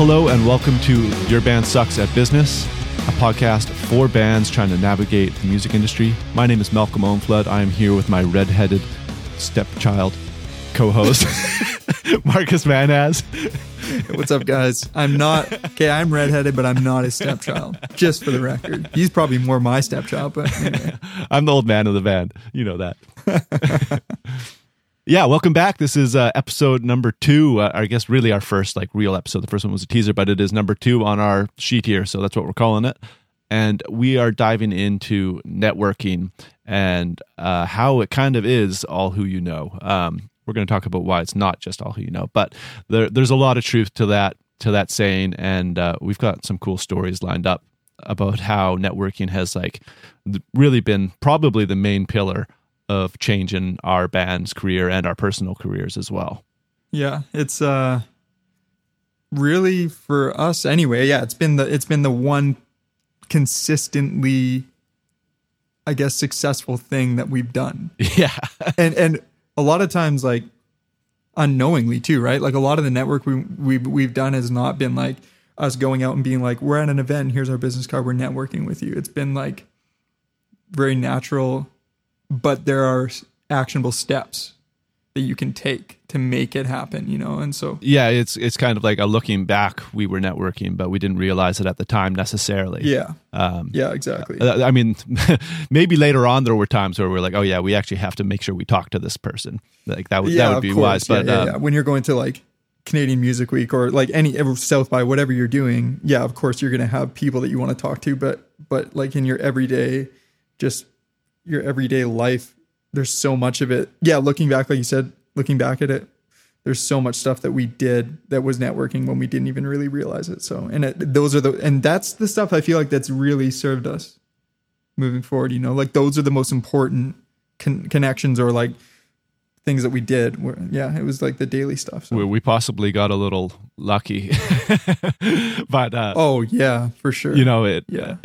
Hello and welcome to Your Band Sucks at Business, a podcast for bands trying to navigate the music industry. My name is Malcolm Owen-Flood. I am here with my red-headed stepchild co-host, Marcus Manaz. What's up, guys? I'm not okay. I'm redheaded, but I'm not his stepchild. Just for the record, he's probably more my stepchild. But anyway. I'm the old man of the band. You know that. yeah, welcome back. This is uh, episode number two. Uh, I guess really our first like real episode. The first one was a teaser, but it is number two on our sheet here, so that's what we're calling it. And we are diving into networking and uh, how it kind of is all who you know. Um, we're going to talk about why it's not just all who you know, but there, there's a lot of truth to that to that saying, and uh, we've got some cool stories lined up about how networking has like really been probably the main pillar of change in our band's career and our personal careers as well. Yeah, it's uh really for us anyway. Yeah, it's been the it's been the one consistently I guess successful thing that we've done. Yeah. and and a lot of times like unknowingly too, right? Like a lot of the network we we we've done has not been like us going out and being like we're at an event, here's our business card, we're networking with you. It's been like very natural, but there are actionable steps that you can take to make it happen, you know? And so Yeah, it's it's kind of like a looking back, we were networking, but we didn't realize it at the time necessarily. Yeah. Um, yeah, exactly. Uh, I mean, maybe later on there were times where we're like, oh yeah, we actually have to make sure we talk to this person. Like that would yeah, that would be course. wise. But yeah, um, yeah, when you're going to like Canadian Music Week or like any South by whatever you're doing, yeah, of course you're going to have people that you want to talk to, but but like in your everyday, just your everyday life, there's so much of it. Yeah, looking back, like you said, looking back at it, there's so much stuff that we did that was networking when we didn't even really realize it. So, and it, those are the, and that's the stuff I feel like that's really served us moving forward. You know, like those are the most important con- connections or like things that we did. Were, yeah, it was like the daily stuff. So. we, we possibly got a little lucky, but uh, oh yeah, for sure. You know it. Yeah,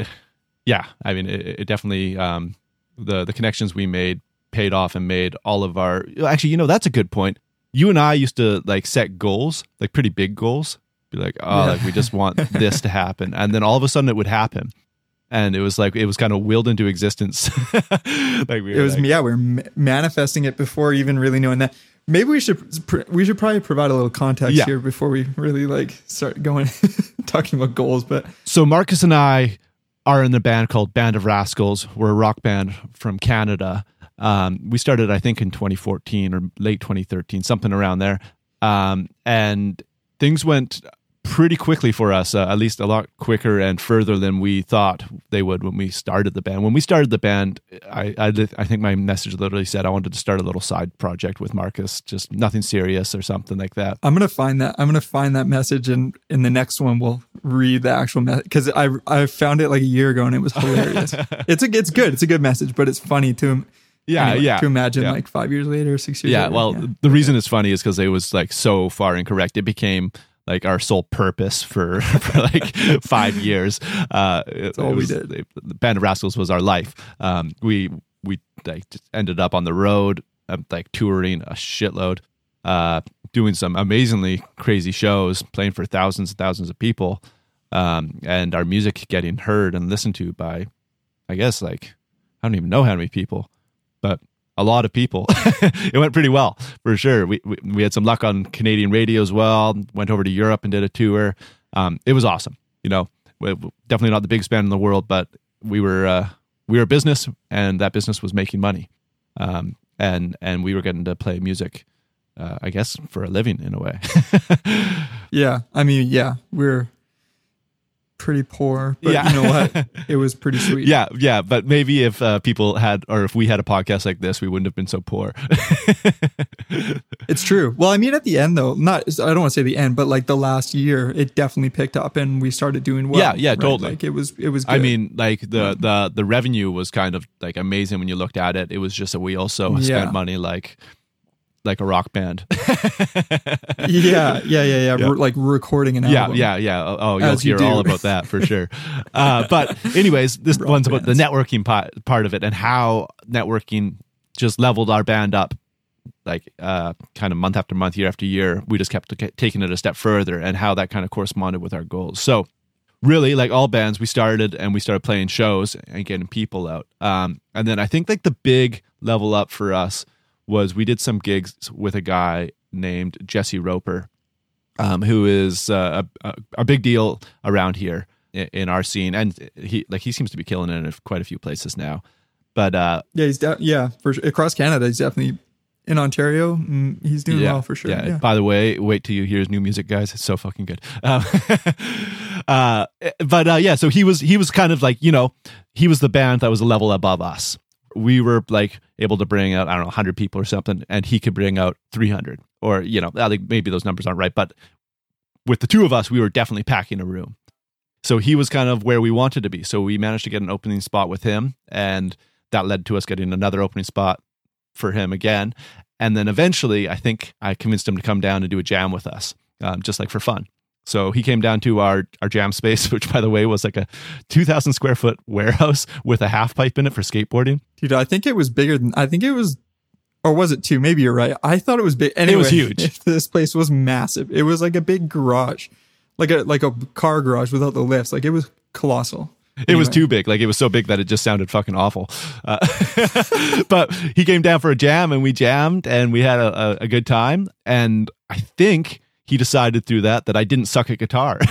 yeah. I mean, it, it definitely um, the the connections we made paid off and made all of our actually you know that's a good point. You and i used to like set goals like pretty big goals. Be like oh yeah. like we just want this to happen. And then all of a sudden it would happen. And it was like it was kind of willed into existence. Like we it was like, yeah we ma- manifesting it before even really knowing that. Maybe we should we should probably provide a little context yeah. here before we really like start going talking about goals but so marcus and i are in the band called band of rascals we're a rock band from canada um, we started, I think, in 2014 or late 2013, something around there. Um, and things went pretty quickly for us, uh, at least a lot quicker and further than we thought they would when we started the band. When we started the band, I, I, I, think my message literally said I wanted to start a little side project with Marcus, just nothing serious or something like that. I'm gonna find that. I'm gonna find that message, and in the next one we'll read the actual message because I I found it like a year ago and it was hilarious. it's a it's good. It's a good message, but it's funny to yeah, anyway, yeah. To imagine yeah. like five years later, six years. Yeah, later. well, yeah. the reason it's funny is because it was like so far incorrect. It became like our sole purpose for, for like five years. Uh, That's all was, we did. The Band of Rascals was our life. Um, we we like just ended up on the road, um, like touring a shitload, uh, doing some amazingly crazy shows, playing for thousands and thousands of people, um, and our music getting heard and listened to by, I guess like I don't even know how many people but a lot of people. it went pretty well for sure. We, we, we had some luck on Canadian radio as well. Went over to Europe and did a tour. Um, it was awesome. You know, definitely not the biggest band in the world, but we were uh, we were a business, and that business was making money, um, and and we were getting to play music. Uh, I guess for a living in a way. yeah, I mean, yeah, we're pretty poor, but yeah. you know what? It was pretty sweet. Yeah, yeah. But maybe if uh, people had, or if we had a podcast like this, we wouldn't have been so poor. it's true. Well, I mean, at the end though, not I don't want to say the end, but like the last year, it definitely picked up and we started doing well. Yeah, yeah, right? totally. Like it was, it was. Good. I mean, like the the the revenue was kind of like amazing when you looked at it. It was just that we also yeah. spent money like like a rock band. yeah, yeah, yeah, yeah, yeah. Re- like recording an album. Yeah, yeah, yeah. Oh, oh you'll hear you all about that for sure. Uh, but anyways, this rock one's bands. about the networking part, part of it and how networking just leveled our band up like uh, kind of month after month, year after year, we just kept t- taking it a step further, and how that kind of corresponded with our goals. So really like all bands we started and we started playing shows and getting people out um, and then i think like the big level up for us was we did some gigs with a guy named jesse roper um, who is uh, a, a big deal around here in, in, our scene and he like he seems to be killing it in quite a few places now but uh, yeah he's de- yeah for across canada he's definitely in Ontario. Mm, he's doing yeah, well for sure. Yeah. yeah. By the way, wait till you hear his new music, guys. It's so fucking good. Um, uh, but uh, yeah, so he was he was kind of like you know he was the band that was a level above us. We were like able to bring out I don't know 100 people or something, and he could bring out 300 or you know I think maybe those numbers aren't right, but with the two of us, we were definitely packing a room. So he was kind of where we wanted to be. So we managed to get an opening spot with him, and that led to us getting another opening spot for him again. And then eventually, I think I convinced him to come down and do a jam with us, um, just like for fun. So he came down to our, our jam space, which by the way was like a 2,000 square foot warehouse with a half pipe in it for skateboarding. Dude, I think it was bigger than, I think it was, or was it two? Maybe you're right. I thought it was big. Anyway, it was huge. This place was massive. It was like a big garage, like a, like a car garage without the lifts. Like it was colossal. It anyway. was too big. Like it was so big that it just sounded fucking awful. Uh, but he came down for a jam and we jammed and we had a, a, a, good time. And I think he decided through that that I didn't suck at guitar.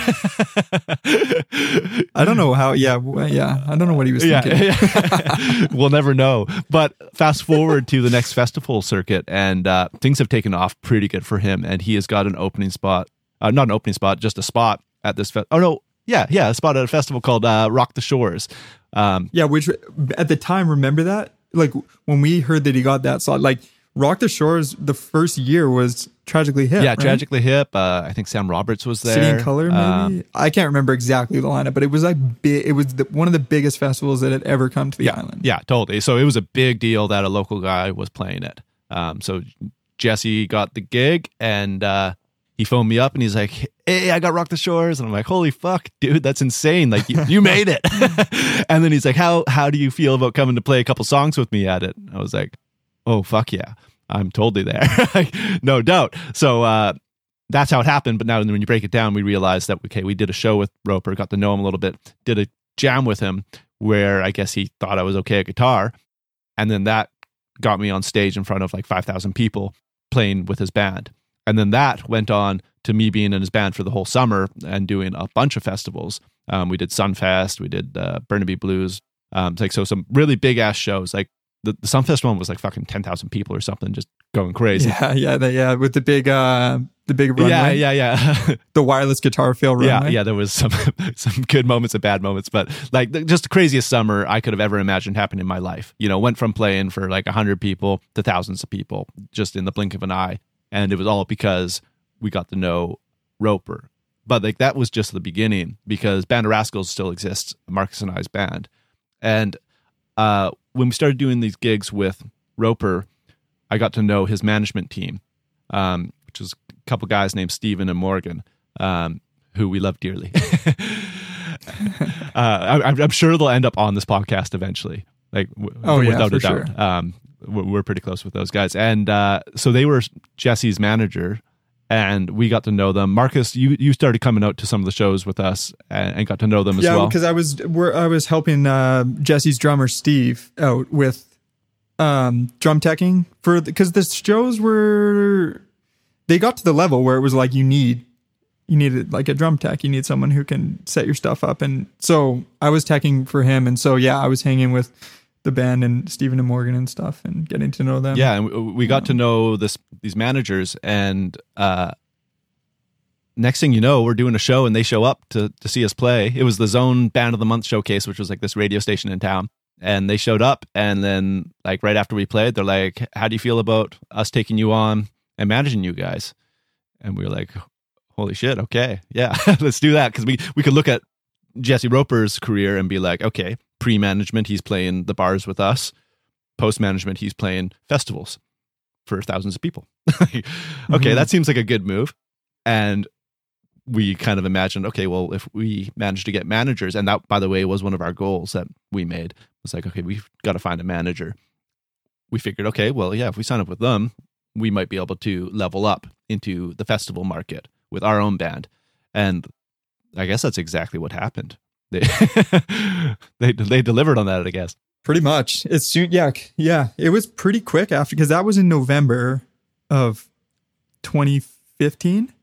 I don't know how. Yeah, yeah. I don't know what he was thinking. Yeah, we'll never know. But fast forward to the next festival circuit, and uh, things have taken off pretty good for him. And he has got an opening spot. Uh, not an opening spot, just a spot at this. Fe- oh no, yeah, yeah, a spot at a festival called uh, Rock the Shores. Um, yeah, which at the time, remember that? Like when we heard that he got that slot, like Rock the Shores, the first year was Tragically Hip. Yeah, right? Tragically Hip. Uh, I think Sam Roberts was there. City and Colour, maybe. Um, I can't remember exactly the lineup, but it was like big. It was the, one of the biggest festivals that had ever come to the yeah, island. Yeah, totally. So it was a big deal that a local guy was playing it. Um, so Jesse got the gig, and uh, he phoned me up and he's like, Hey, I got Rock the Shores. And I'm like, Holy fuck, dude, that's insane. Like, you, you made it. and then he's like, How how do you feel about coming to play a couple songs with me at it? I was like, Oh, fuck yeah. I'm totally there. no doubt. So uh, that's how it happened. But now when you break it down, we realize that, okay, we did a show with Roper, got to know him a little bit, did a jam with him where I guess he thought I was okay at guitar. And then that got me on stage in front of like 5,000 people playing with his band. And then that went on to me being in his band for the whole summer and doing a bunch of festivals. Um, we did Sunfest, we did uh, Burnaby Blues, um, like so some really big ass shows. Like the, the Sunfest one was like fucking ten thousand people or something, just going crazy. Yeah, yeah, the, yeah, with the big, uh, the big runway. Yeah, yeah, yeah. the wireless guitar fail runway. Yeah, yeah. There was some some good moments and bad moments, but like just the craziest summer I could have ever imagined happening in my life. You know, went from playing for like hundred people to thousands of people just in the blink of an eye and it was all because we got to know Roper. But like that was just the beginning because Band of Rascals still exists, Marcus and I's band. And uh, when we started doing these gigs with Roper, I got to know his management team, um, which was a couple guys named Steven and Morgan, um, who we love dearly. uh, I, am sure they'll end up on this podcast eventually, like w- oh, without yeah, a doubt. Sure. Um, we're pretty close with those guys, and uh, so they were Jesse's manager, and we got to know them. Marcus, you you started coming out to some of the shows with us and, and got to know them as yeah, well. Yeah, because I was I was helping uh, Jesse's drummer Steve out with um, drum teching for because the, the shows were they got to the level where it was like you need you needed like a drum tech you need someone who can set your stuff up and so i was teching for him and so yeah i was hanging with the band and Stephen and Morgan and stuff and getting to know them. Yeah, and we got to know this these managers and uh next thing you know, we're doing a show and they show up to to see us play. It was the Zone Band of the Month showcase, which was like this radio station in town. And they showed up and then like right after we played, they're like, How do you feel about us taking you on and managing you guys? And we were like, Holy shit, okay. Yeah, let's do that. Cause we we could look at Jesse Roper's career and be like, okay, pre management, he's playing the bars with us. Post management, he's playing festivals for thousands of people. okay, mm-hmm. that seems like a good move. And we kind of imagined, okay, well, if we manage to get managers, and that, by the way, was one of our goals that we made, was like, okay, we've got to find a manager. We figured, okay, well, yeah, if we sign up with them, we might be able to level up into the festival market with our own band. And I guess that's exactly what happened. They they they delivered on that, I guess. Pretty much. It's soon. Yeah, yeah. It was pretty quick after because that was in November of 2015.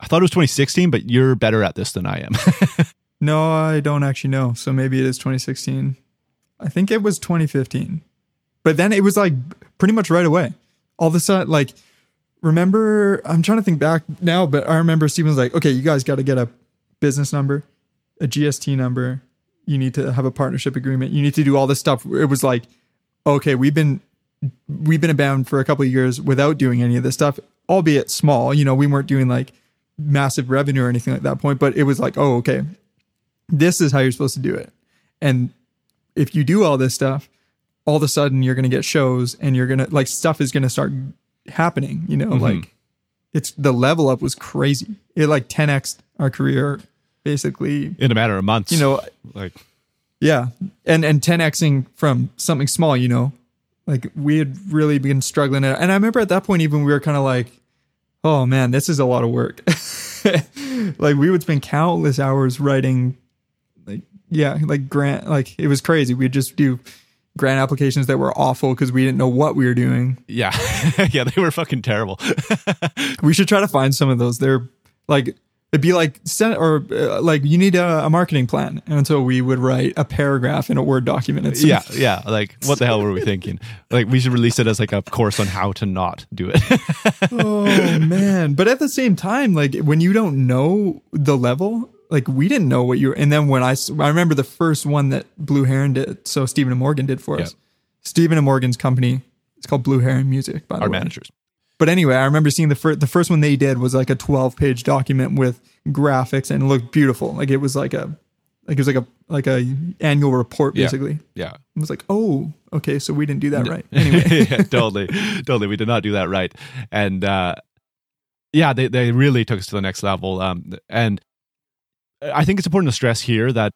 I thought it was 2016, but you're better at this than I am. no, I don't actually know. So maybe it is 2016. I think it was 2015. But then it was like pretty much right away. All of a sudden, like, remember, I'm trying to think back now, but I remember Steven was like, okay, you guys got to get a business number, a GST number. You need to have a partnership agreement. You need to do all this stuff. It was like, okay, we've been we've been a band for a couple of years without doing any of this stuff, albeit small. You know, we weren't doing like massive revenue or anything like that point, but it was like, oh, okay, this is how you're supposed to do it. And if you do all this stuff, all of a sudden you're going to get shows and you're going to like stuff is going to start happening, you know, mm-hmm. like it's the level up was crazy. It like 10x our career basically in a matter of months. You know, like yeah. And and 10xing from something small, you know. Like we had really been struggling and I remember at that point even we were kind of like oh man, this is a lot of work. like we would spend countless hours writing like yeah, like grant like it was crazy. We'd just do grant applications that were awful because we didn't know what we were doing. Yeah. yeah, they were fucking terrible. we should try to find some of those. They're like it'd be like send or uh, like you need a, a, marketing plan. And so we would write a paragraph in a word document. It's, yeah yeah like what the hell were we thinking? Like we should release it as like a course on how to not do it. Oh man. But at the same time like when you don't know the level like we didn't know what you were and then when i i remember the first one that blue heron did so stephen and morgan did for us. Stephen and morgan's company it's called blue heron music by our the way. managers but anyway, I remember seeing the first the first one they did was like a 12 page document with graphics and it looked beautiful. Like it was like a like it was like a like a annual report basically. Yeah. yeah. It was like, oh, okay, so we didn't do that right. Anyway. yeah, totally. totally. We did not do that right. And uh yeah, they, they really took us to the next level. Um and I think it's important to stress here that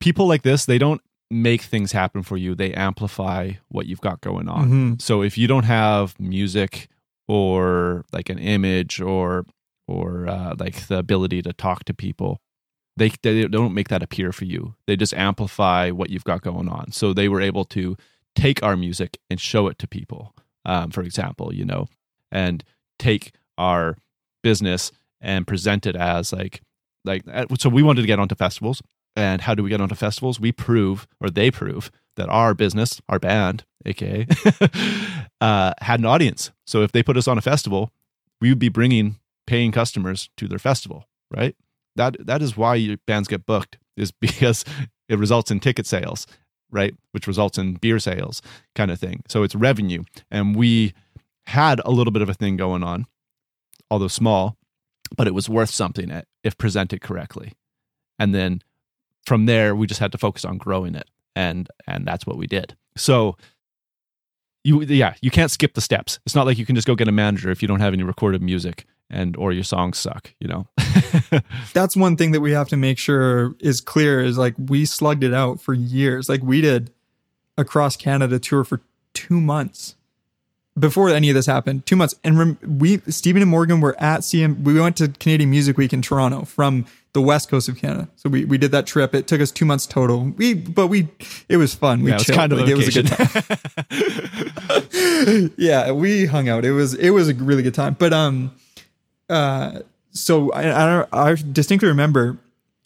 people like this, they don't make things happen for you. They amplify what you've got going on. Mm-hmm. So if you don't have music or like an image or or uh, like the ability to talk to people they, they don't make that appear for you. They just amplify what you've got going on. So they were able to take our music and show it to people um, for example you know and take our business and present it as like like uh, so we wanted to get onto festivals. And how do we get onto festivals? We prove or they prove that our business our band aka, uh, had an audience. So if they put us on a festival, we would be bringing paying customers to their festival, right? That that is why your bands get booked is because it results in ticket sales, right? Which results in beer sales, kind of thing. So it's revenue, and we had a little bit of a thing going on, although small, but it was worth something if presented correctly. And then from there, we just had to focus on growing it, and and that's what we did. So you yeah you can't skip the steps. It's not like you can just go get a manager if you don't have any recorded music and or your songs suck you know? That's one thing that we have to make sure is clear is like we slugged it out for years. Like we did across canada tour for two months before any of this happened two months. And rem- we stephen and morgan were at cm we went to canadian music week in toronto from the west coast of Canada. So we, we did that trip. It took us two months total. We but we it was fun. We yeah, it was kind of like, it was a good time. yeah, we hung out. It was it was a really good time. But um, uh, so I I, I distinctly remember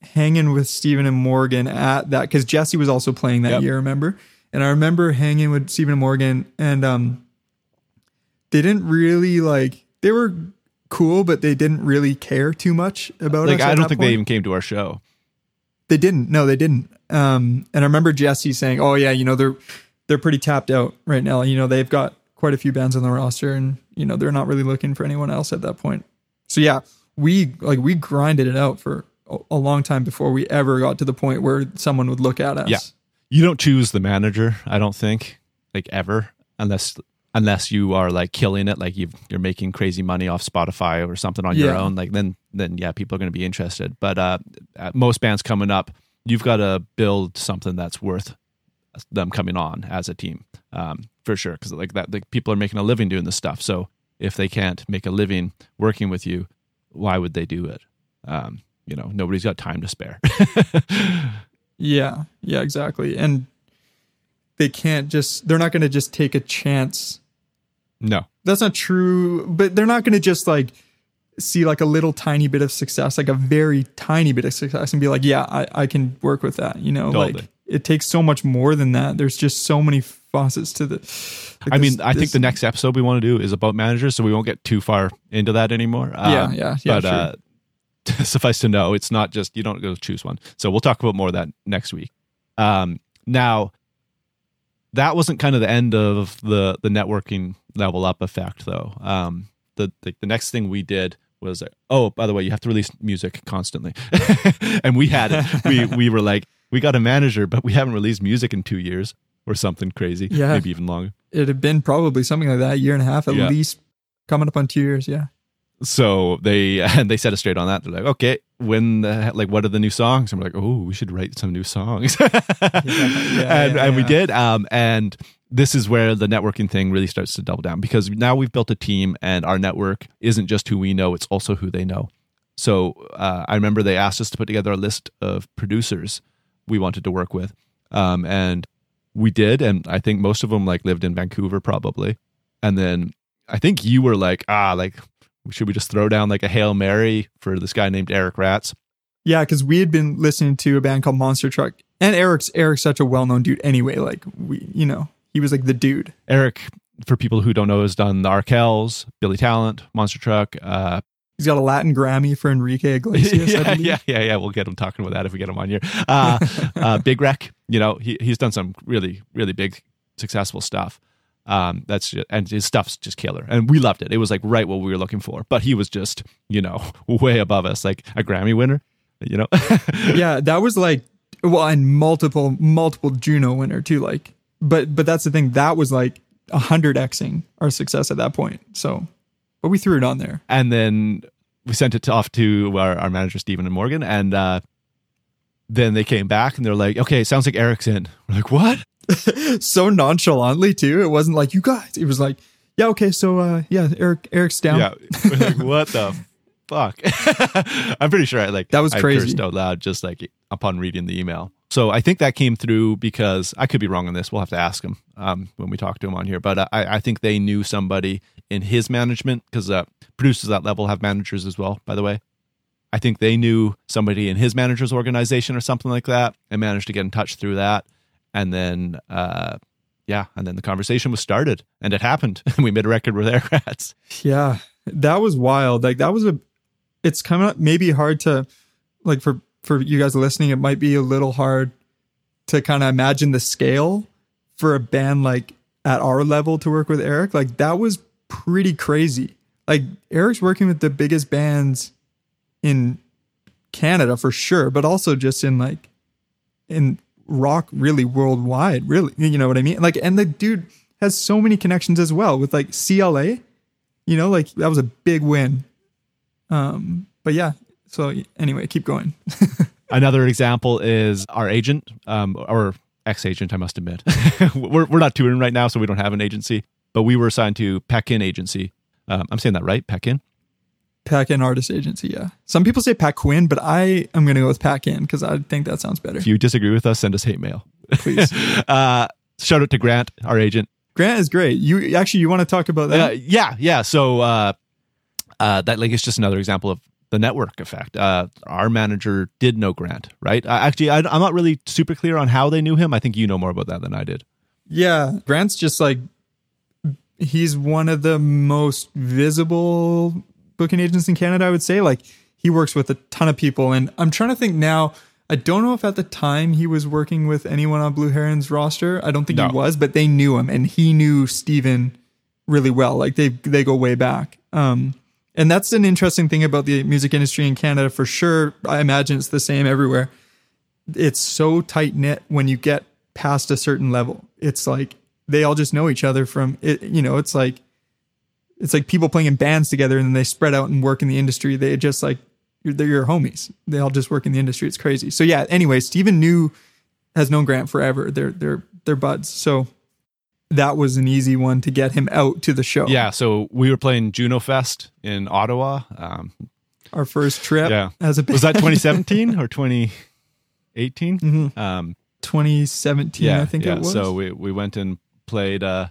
hanging with Stephen and Morgan at that because Jesse was also playing that yep. year. Remember? And I remember hanging with Stephen and Morgan, and um, they didn't really like they were cool, but they didn't really care too much about like, us. I don't think point. they even came to our show. They didn't. No, they didn't. Um, and I remember Jesse saying, "Oh yeah, you know they're they're pretty tapped out right now. You know they've got quite a few bands on the roster, and you know they're not really looking for anyone else at that point." So yeah, we like we grinded it out for a, a long time before we ever got to the point where someone would look at us. Yeah, you don't choose the manager. I don't think like ever unless unless you are like killing it like you are making crazy money off spotify or something on yeah. your own like then then yeah people are going to be interested but uh most bands coming up you've got to build something that's worth them coming on as a team um for sure because like that like people are making a living doing this stuff so if they can't make a living working with you, why would they do it? Um, you know, nobody's got time to spare. Yeah, yeah, exactly. And they can't just they're not going to just take a chance. No. That's not true, but they're not going to just like see like a little tiny bit of success, like a very tiny bit of success and be like, "Yeah, I I can work with that." You know, Totally. like it takes so much more than that. There's just so many faucets to the like I this- mean, I think the next episode we want to do is about managers, so we won't get too far into that anymore. Yeah, Um, yeah, yeah, But uh, suffice to know, it's not just you don't go choose one. So we'll talk about more of that next week. Um, now, that wasn't kind of the end of the the networking level up effect, though. Um, the, the the next thing we did was oh, by the way, you have to release music constantly, and we had it. We we were like, we got a manager, but we haven't released music in two years or something crazy, Yeah. maybe even longer. it had been probably something like that, a year and a half at Yeah. least, coming up on two years. Yeah, so they and they set us straight on that. They're like, okay, when the like, what are the new songs? And we're like, oh, we should write some new songs, yeah, and and we did. Um, and this is where the networking thing really starts to double down because now we've built a team, and our network isn't just who we know; it's also who they know. So uh, I remember they asked us to put together a list of producers we wanted to work with, um, and we did. And I think most of them like lived in Vancouver, probably. And then I think you were like, ah, like should we just throw down like a hail mary for this guy named Eric Ratz? Yeah, because we had been listening to a band called Monster Truck, and Eric's Eric's such a well known dude anyway. Like we, you know, he was like the dude. Eric, for people who don't know, has done the Arkells, Billy Talent, Monster Truck. Uh, He's got a Latin Grammy for Enrique Iglesias. I yeah, believe. yeah, yeah, yeah. We'll get him talking about that if we get him on here. Uh, uh, Big Wreck, you know, he he's done some really, really big, successful stuff. Um, that's just, and his stuff's just killer, and we loved it. It was like right what we were looking for. But he was just, you know, way above us, like a Grammy winner. You know, yeah, that was like well, and multiple multiple Juno winner too. Like, but but that's the thing. That was like a hundred xing our success at that point. So, but we threw it on there. and then we sent it off to our, our manager Stephen and Morgan, and uh, then they came back and they're like, "Okay, sounds like Eric's in." We're like, "What?" so nonchalantly too. It wasn't like you guys. It was like, yeah, okay, so uh, yeah, Eric Eric's down. Yeah, like, what the fuck? I'm pretty sure I like That was I crazy. out loud just like upon reading the email. So I think that came through because I could be wrong on this. We'll have to ask him um, when we talk to him on here. But I, I think they knew somebody in his management because uh, producers at that level have managers as well. By the way, I think they knew somebody in his manager's organization or something like that, and managed to get in touch through that. And then, uh, yeah, and then the conversation was started, and it happened, and we made a record with Eric Ratz. Yeah, that was wild. Like that was a. It's kind of maybe hard to, like for for you guys listening, it might be a little hard to kind of imagine the scale for a band like at our level to work with Eric. Like that was pretty crazy. Like Eric's working with the biggest bands in Canada for sure, but also just in like in rock really worldwide, really. You know what I mean? Like and the dude has so many connections as well with like CLA. You know, like that was a big win. Um, but yeah. So anyway, keep going. Another example is our agent, um, or ex agent, I must admit. we're, we're not touring right now, so we don't have an agency, but we were assigned to Pekin Agency. Um, I'm saying that right? Pekin? Pack In Artist Agency, yeah. Some people say Pack Quinn, but I am going to go with Pack In because I think that sounds better. If you disagree with us, send us hate mail. Please. uh, shout out to Grant, our agent. Grant is great. You actually you want to talk about that? Uh, yeah, yeah. So uh, uh, that like is just another example of the network effect. Uh, our manager did know Grant, right? Uh, actually, I, I'm not really super clear on how they knew him. I think you know more about that than I did. Yeah, Grant's just like he's one of the most visible booking agents in Canada, I would say. Like he works with a ton of people and I'm trying to think now I don't know if at the time he was working with anyone on Blue Heron's roster. I don't think No. he was, but they knew him and he knew Steven really well. Like they they go way back. Um and that's an interesting thing about the music industry in Canada for sure. I imagine it's the same everywhere. It's so tight knit when you get past a certain level. It's like they all just know each other from it. You know, it's like it's like people playing in bands together and then they spread out and work in the industry. They just like you're, they're your homies. They all just work in the industry. It's crazy. So yeah. Anyway, Steven knew has known Grant forever. They're they're they're buds. So that was an easy one to get him out to the show. Yeah, so we were playing Juno Fest in Ottawa. Um, Our first trip yeah, as a was that 2017 or 2018? Um, 2017, yeah, I think yeah. it was. So we we went and played uh,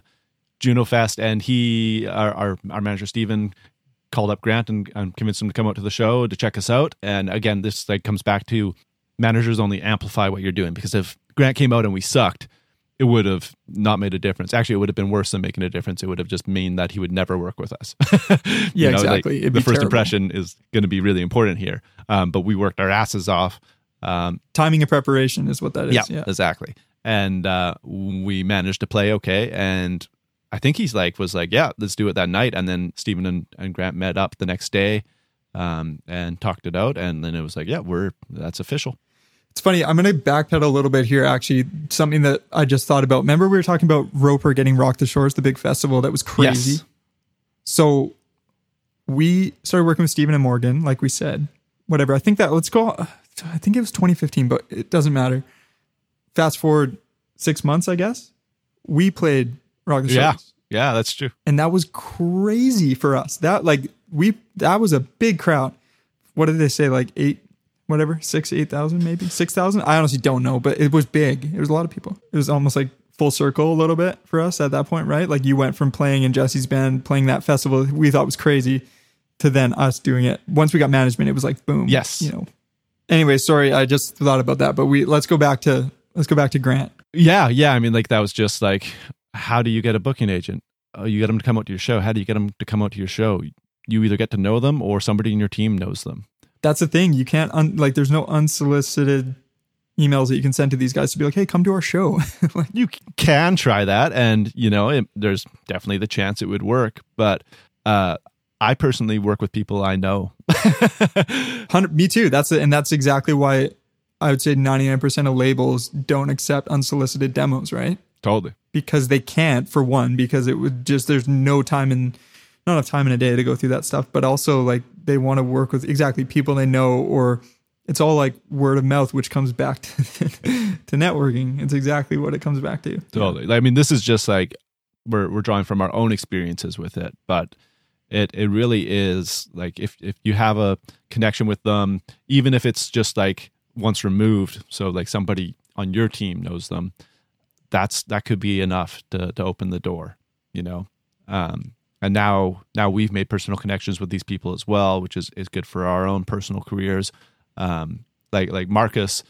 Juno Fest, and he, our our, our manager Stephen, called up Grant and, and convinced him to come out to the show to check us out. And again, this like comes back to managers only amplify what you're doing because if Grant came out and we sucked, it would have not made a difference. Actually, it would have been worse than making a difference. It would have just mean that he would never work with us. Yeah, know, exactly. It'd the first terrible. impression is going to be really important here. Um, but we worked our asses off. Um, Timing and preparation is what that is. yeah, Yeah. exactly. And uh, we managed to play okay. And I think he's like was like, yeah, let's do it that night. And then Stephen and, and Grant met up the next day um, and talked it out. And then it was like, yeah, we're that's official. It's funny. I'm going to backpedal a little bit here. Actually, something that I just thought about. Remember, we were talking about Roper getting Rock the Shores, the big festival that was crazy. Yes. So we started working with Stephen and Morgan, like we said. Whatever. I think that let's go. I think it was 2015, but it doesn't matter. Fast forward six months, I guess. We played Rock the Yeah, yeah, that's true. and that was crazy for us. That like we that was a big crowd. What did they say? Like eight, whatever, six, eight thousand, maybe six thousand. I honestly don't know, but it was big. It was a lot of people. It was almost like full circle a little bit for us at that point, right? Like you went from playing in Jesse's band, playing that festival we thought was crazy, to then us doing it. Once we got management, it was like boom. Yes. you know. Anyway, sorry, I just thought about that, but we let's go back to let's go back to Grant. Yeah, yeah. I mean, like that was just like, how do you get a booking agent? Oh, you get them to come out to your show. How do you get them to come out to your show? You either get to know them or somebody in your team knows them. that's the thing. You can't un- like there's no unsolicited emails that you can send to these guys to be like, hey, come to our show. like, you can try that and you know it, there's definitely the chance it would work but uh i personally work with people i know me too. That's it, and that's exactly why I would say 99% of labels don't accept unsolicited demos, right? Totally Because they can't, for one, because it would just there's no time in not enough time in a day to go through that stuff, but also like they want to work with exactly people they know or it's all like word of mouth, which comes back to, to networking. It's exactly what it comes back to. totally i mean this is just like we're we're drawing from our own experiences with it but it it really is like if if you have a connection with them even if it's just like once removed so like somebody on your team knows them that's that could be enough to to open the door you know? Um and now now we've made personal connections with these people as well which is is good for our own personal careers. Um like like marcus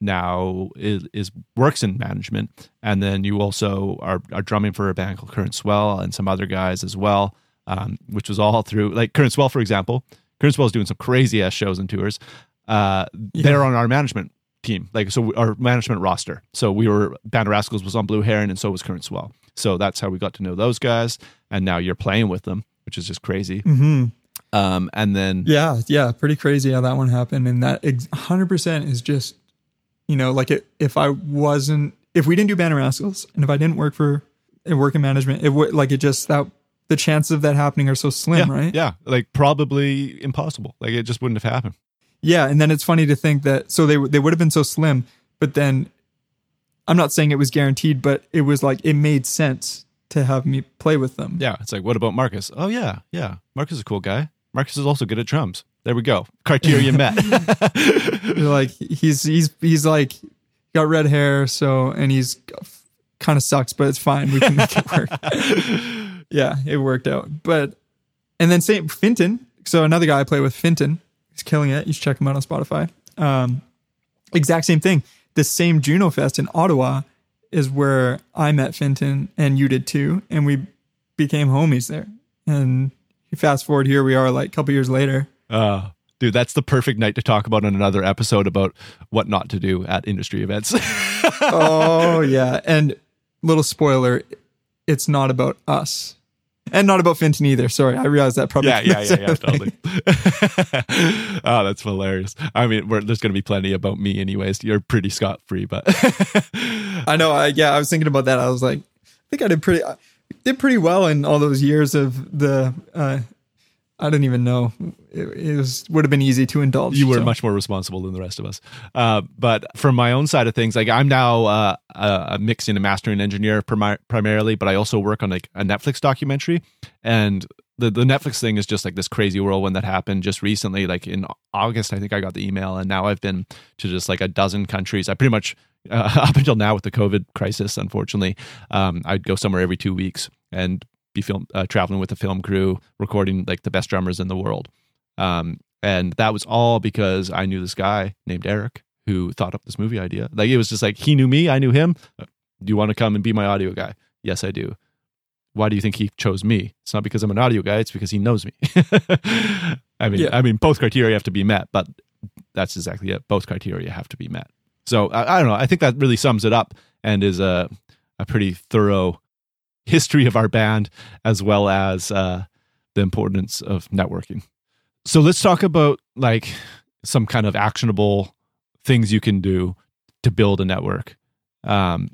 now is, is works in management and then you also are, are drumming for a band called current swell and some other guys as well um, which was all through like current swell for example. Current swell is doing some crazy ass shows and tours. Uh, they're on our management team like so our management roster. So we were band of rascals was on blue heron and so was current swell. So that's how we got to know those guys and now you're playing with them which is just crazy. Hmm um, and then Yeah, yeah, pretty crazy how that one happened, and that 100% is just, you know, like it, if I wasn't, if we didn't do Band of Rascals, and if I didn't work for, uh, work in management, it would like it just that the chances of that happening are so slim, yeah, right? yeah like probably impossible. Like it just wouldn't have happened Yeah, and then it's funny to think that so they they would have been so slim, but then I'm not saying it was guaranteed, but it was like it made sense to have me play with them. Yeah, it's like, what about Marcus? Oh yeah, yeah. Marcus is a cool guy. Marcus is also good at drums. There we go. Criteria met. Like he's he's he's like got red hair, so and he's kind of sucks, but it's fine. We can make it work. yeah, it worked out. But and then Saint Finton. So another guy I play with, Finton, he's killing it. You should check him out on Spotify. Um, exact same thing. The same Juno Fest in Ottawa is where I met Finton, and you did too, and we became homies there. And fast forward here, we are like a couple years later. uh, dude, that's the perfect night to talk about in another episode about what not to do at industry events. oh yeah and little spoiler it's not about us and not about Finton either sorry i realize that probably yeah, yeah, yeah, yeah, totally. oh, that's hilarious. I mean, we're, there's going to be plenty about me, anyways. You're pretty scot free, but i know I, yeah i was thinking about that i was like i think i did pretty I did pretty well in all those years of the uh I don't even know. It, it was would have been easy to indulge. You were so. much more responsible than the rest of us. Uh, but from my own side of things, like I'm now uh, a mixing and mastering engineer primi- primarily, but I also work on like a Netflix documentary. And the the Netflix thing is just like this crazy whirlwind that happened just recently. Like in August, I think I got the email, and now I've been to just like a dozen countries. I pretty much uh, up until now with the COVID crisis, unfortunately, um, I'd go somewhere every two weeks and be film uh, traveling with a film crew, recording like the best drummers in the world. Um, and that was all because I knew this guy named Eric who thought up this movie idea. Like it was just like he knew me, I knew him. Do you want to come and be my audio guy? Yes, I do. Why do you think he chose me? It's not because I'm an audio guy. It's because he knows me. I mean, yeah. I mean, both criteria have to be met, but that's exactly it. Both criteria have to be met. So I, I don't know. I think that really sums it up and is a a pretty thorough history of our band as well as uh, the importance of networking. So let's talk about like some kind of actionable things you can do to build a network. Um,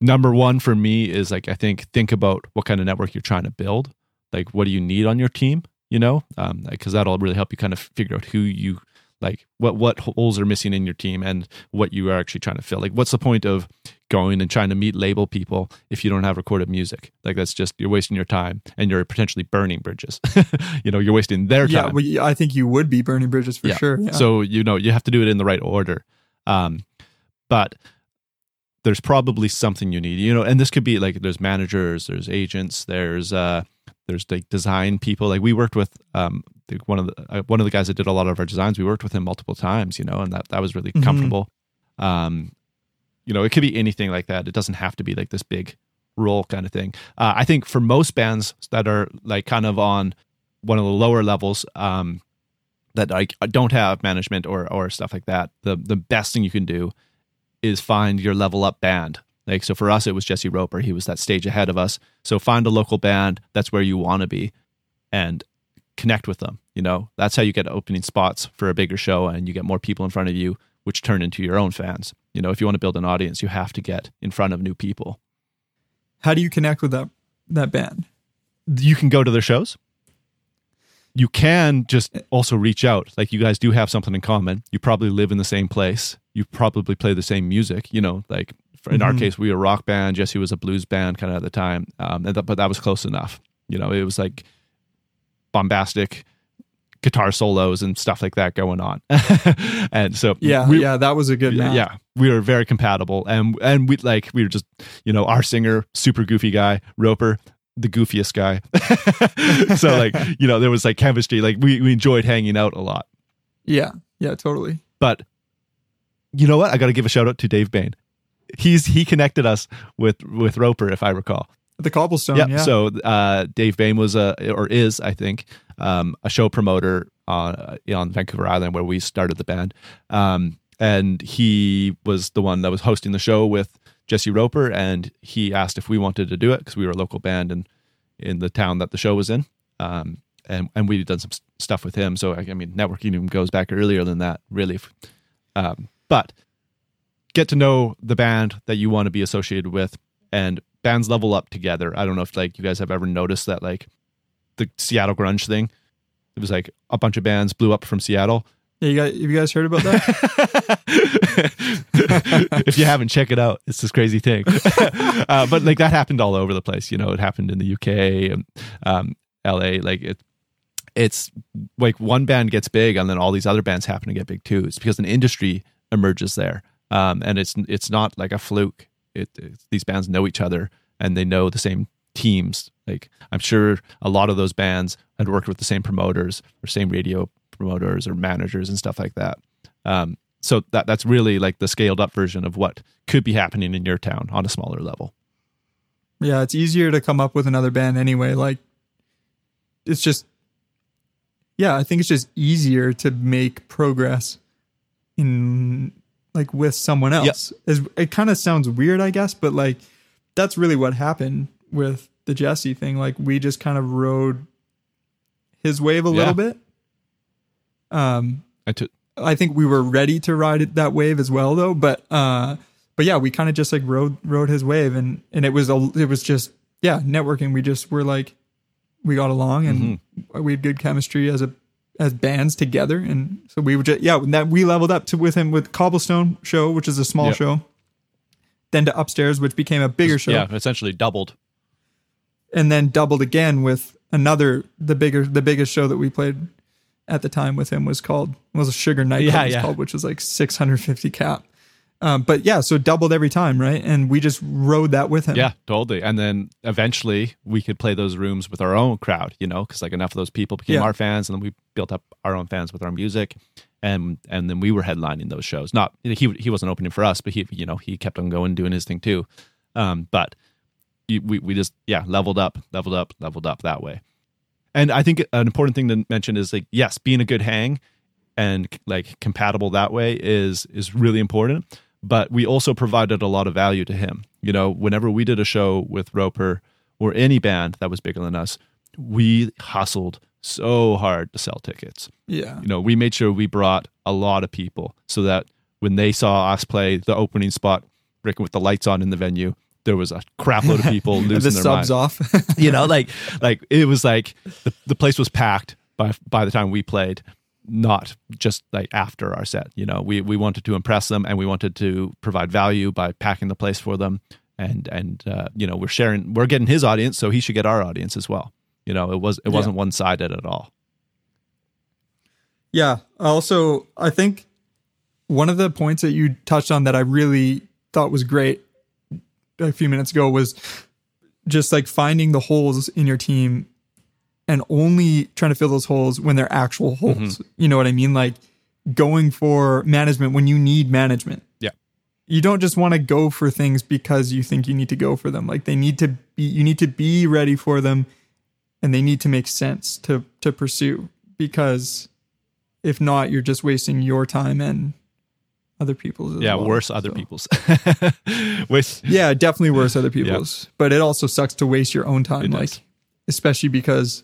number one for me is like I think think about what kind of network you're trying to build. Like what do you need on your team? You know, because um, that'll really help you kind of figure out who you like what what holes are missing in your team and what you are actually trying to fill? Like what's the point of going and trying to meet label people if you don't have recorded music? Like that's just you're wasting your time and you're potentially burning bridges. You know you're wasting their time. yeah well, i think you would be burning bridges for yeah. sure yeah. so you know you have to do it in the right order. Um, but there's probably something you need you know and this could be like there's managers there's agents there's uh there's like design people. Like we worked with um one of the uh, one of the guys that did a lot of our designs we worked with him multiple times you know and that that was really mm-hmm. comfortable um you know it could be anything like that it doesn't have to be like this big role kind of thing uh, i think for most bands that are like kind of on one of the lower levels um that like don't have management or or stuff like that the the best thing you can do is find your level up band like so for us it was Jesse Roper. He was that stage ahead of us. So find a local band that's where you want to be and connect with them, you know. That's how you get opening spots for a bigger show and you get more people in front of you which turn into your own fans. You know, if you want to build an audience, you have to get in front of new people. How do you connect with that that band? You can go to their shows. You can just also reach out. Like you guys do have something in common. You probably live in the same place. You probably play the same music, you know, like in mm-hmm. our case, we were a rock band. Jesse was a blues band kind of at the time, um, th- but that was close enough. You know, it was like bombastic guitar solos and stuff like that going on. and so yeah, we, yeah, that was a good match. Yeah, we were very compatible, and and we like we were just you know our singer, super goofy guy, Roper. The goofiest guy, so like you know there was like chemistry. Like we we enjoyed hanging out a lot. Yeah, yeah, totally. But you know what? I got to give a shout out to Dave Bain he's he connected us with with Roper, if I recall. The cobblestone. Yep. Yeah. So uh, Dave Bain was a or is I think um, a show promoter on uh, on Vancouver Island where we started the band, um, and he was the one that was hosting the show with Jesse Roper, and he asked if we wanted to do it because we were a local band and in the town that the show was in. Um, and and we'd done some stuff with him. So I, I mean, networking even goes back earlier than that, really. Um, but get to know the band that you want to be associated with and bands level up together. I don't know if like you guys have ever noticed that like the Seattle grunge thing. It was like a bunch of bands blew up from Seattle. Yeah, you guys, have you guys heard about that? if you haven't, check it out. It's this crazy thing. uh, but like that happened all over the place. You know, it happened in the UK, and, um, LA. Like it, it's like one band gets big, and then all these other bands happen to get big too. It's because an industry emerges there um, and it's it's not like a fluke. It, these bands know each other and they know the same teams. Like I'm sure a lot of those bands had worked with the same promoters or same radio promoters or managers and stuff like that. Um, so that that's really like the scaled up version of what could be happening in your town on a smaller level. Yeah, it's easier to come up with another band anyway. Like it's just yeah, I think it's just easier to make progress in like with someone else. Yep. It kind of sounds weird, I guess, but like that's really what happened with the Jesse thing. Like we just kind of rode his wave a yeah. little bit. Um, I took. I think we were ready to ride that wave as well, though. But uh, but yeah, we kind of just like rode rode his wave, and and it was a it was just yeah networking. We just were like we got along, and mm-hmm. we had good chemistry as a as bands together, and so we would just yeah that we leveled up to with him with Cobblestone Show, which is a small Yep. show, then to Upstairs, which became a bigger show, Yeah, essentially doubled. and then doubled again with another the bigger the biggest show that we played at the time with him was called was a Sugar Night Yeah, yeah. called, which was like 650 cap. Um, but yeah, so doubled every time, right? And we just rode that with him. Yeah, totally. And then eventually we could play those rooms with our own crowd, you know, because like enough of those people became Yeah. our fans, and then we built up our own fans with our music, and and then we were headlining those shows. Not he he wasn't opening for us, but he you know he kept on going doing his thing too. Um, but we we just yeah leveled up, leveled up, leveled up that way. And I think an important thing to mention is like yes, being a good hang and like compatible that way is is really important but we also provided a lot of value to him. You know whenever we did a show with roper or any band that was bigger than us we hustled so hard to sell tickets. Yeah, you know we made sure we brought a lot of people so that when they saw us play the opening spot breaking with the lights on in the venue there was a crap load of people losing the their mind off. you know like like it was like the, the place was packed by by the time we played not just like after our set you know? We we wanted to impress them and we wanted to provide value by packing the place for them. And and uh, you know we're sharing we're getting his audience so he should get our audience as well. You know it was it wasn't one-sided at all. Yeah. Also, I think one of the points that you touched on that I really thought was great a few minutes ago was just like finding the holes in your team and only trying to fill those holes when they're actual holes. Mm-hmm. You know what I mean? Like going for management when you need management. Yeah. You don't just want to go for things because you think you need to go for them. Like they need to be you need to be ready for them and they need to make sense to to pursue because if not you're just wasting your time and other people's as yeah well. worse other So- people's with yeah definitely worse other people's but it also sucks to waste your own time like especially because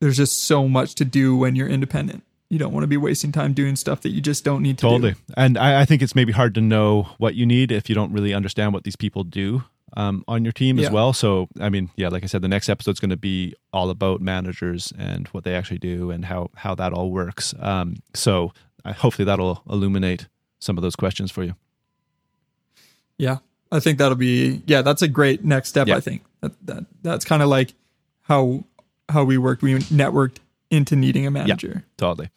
there's just so much to do when you're independent you don't want to be wasting time doing stuff that you just don't need to Totally. do And I, I think it's maybe hard to know what you need if you don't really understand what these people do um, on your team Yeah. as well. So, I mean, yeah, like I said, the next episode's going to be all about managers and what they actually do and how, how that all works. Um, so, I, hopefully, that'll illuminate some of those questions for you. yeah i think that'll be yeah that's a great next step Yeah. i think that, that that's kind of like how how we worked we networked into needing a manager Totally.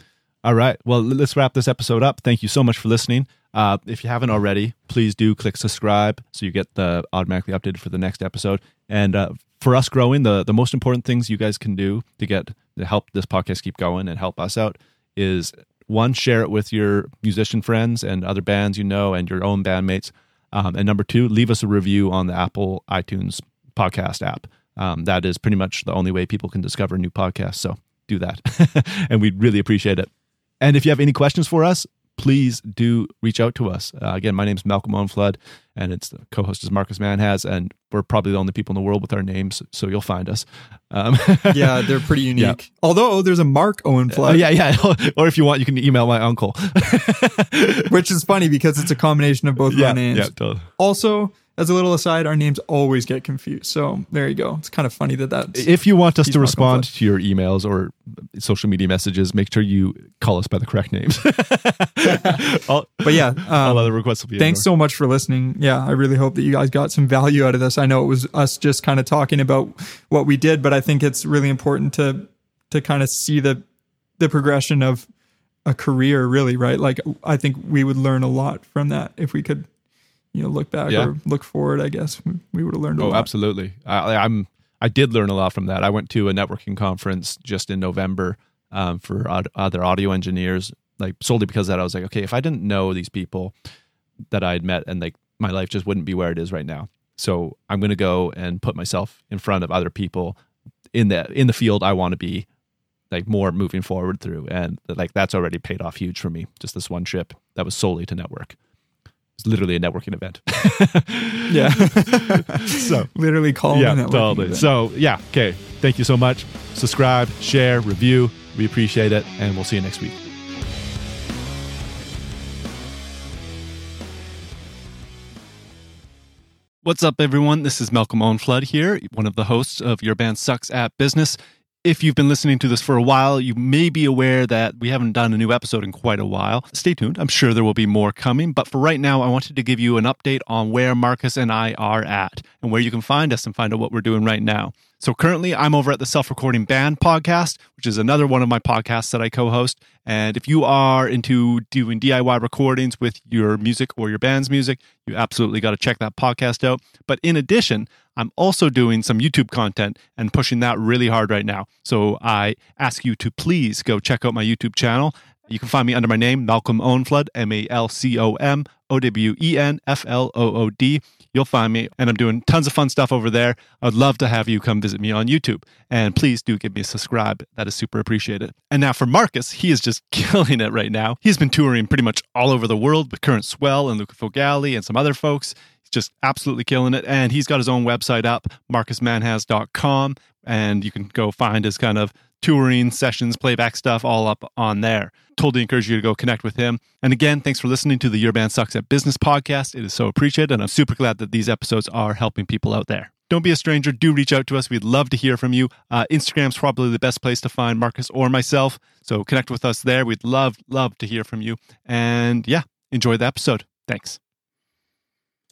All right. Well, let's wrap this episode up. Thank you so much for listening. Uh, if you haven't already, please do click subscribe so you get the automatically updated for the next episode. And uh, for us growing, the the most important things you guys can do to get to help this podcast keep going and help us out is one, share it with your musician friends and other bands you know and your own bandmates. Um, and number two, leave us a review on the Apple iTunes podcast app. Um, that is pretty much the only way people can discover new podcasts. So do that. and we'd really appreciate it. And if you have any questions for us, please do reach out to us. Uh, again, my name is Malcolm Owen-Flood, and it's the co-host is Marcus Manhas, and we're probably the only people in the world with our names, so you'll find us. Um, yeah they're pretty unique Yeah. although there's a mark owen flood yeah, yeah. or if you want, you can email my uncle. which is funny because it's a combination of both yeah, our names yeah, totally. Also, as a little aside, our names always get confused. So there you go. It's kind of funny that that's If you want us to respond to your emails or social media messages, make sure you call us by the correct names. all, But yeah, all um, other requests will be thanks ignored. so much for listening. Yeah, I really hope that you guys got some value out of this. I know it was us just kind of talking about what we did, but I think it's really important to to kind of see the the progression of a career. Really, right? Like I think we would learn a lot from that if we could, you know, look back Yeah. or look forward. I guess we, would have learned a Oh, lot. absolutely. I, I'm. I did learn a lot from that. I went to a networking conference just in November um, for other audio engineers, like solely because of that I was like, okay, if I didn't know these people that I had met, and like my life just wouldn't be where it is right now. So I'm going to go and put myself in front of other people in the in the field I want to be, like more moving forward through, and like that's already paid off huge for me. Just this one trip that was solely to network. It's literally a networking event. Yeah. so Literally call yeah, me that. totally. So yeah, okay. Thank you so much. Subscribe, share, review. We appreciate it, and we'll see you next week. What's up, everyone? This is Malcolm Owen-Flood here, one of the hosts of Your Band Sucks at Business. If you've been listening to this for a while, you may be aware that we haven't done a new episode in quite a while. Stay tuned. I'm sure there will be more coming. But for right now, I wanted to give you an update on where Marcus and I are at and where you can find us and find out what we're doing right now. So currently, I'm over at the Self Recording Band podcast, which is another one of my podcasts that I co host. And if you are into doing DIY recordings with your music or your band's music, you absolutely got to check that podcast out. But in addition, I'm also doing some YouTube content and pushing that really hard right now. So I ask you to please go check out my YouTube channel. You can find me under my name, Malcolm Owen-Flood, M A L C O M O W E N F L O O D. You'll find me, and I'm doing tons of fun stuff over there. I'd love to have you come visit me on YouTube. And please do give me a subscribe. That is super appreciated. And now for Marcus, he is just killing it right now. He's been touring pretty much all over the world with Current Swell and Luca Fogale and some other folks. He's just absolutely killing it. And he's got his own website up, marcusmanhas.com. And you can go find his kind of touring sessions, playback stuff all up on there. Totally encourage you to go connect with him. And again, thanks for listening to the Your Band Sucks at Business podcast. It is so appreciated. And I'm super glad that these episodes are helping people out there. Don't be a stranger. Do reach out to us. We'd love to hear from you. Uh, Instagram's probably the best place to find Marcus or myself. So connect with us there. We'd love, love to hear from you. And yeah, enjoy the episode. Thanks.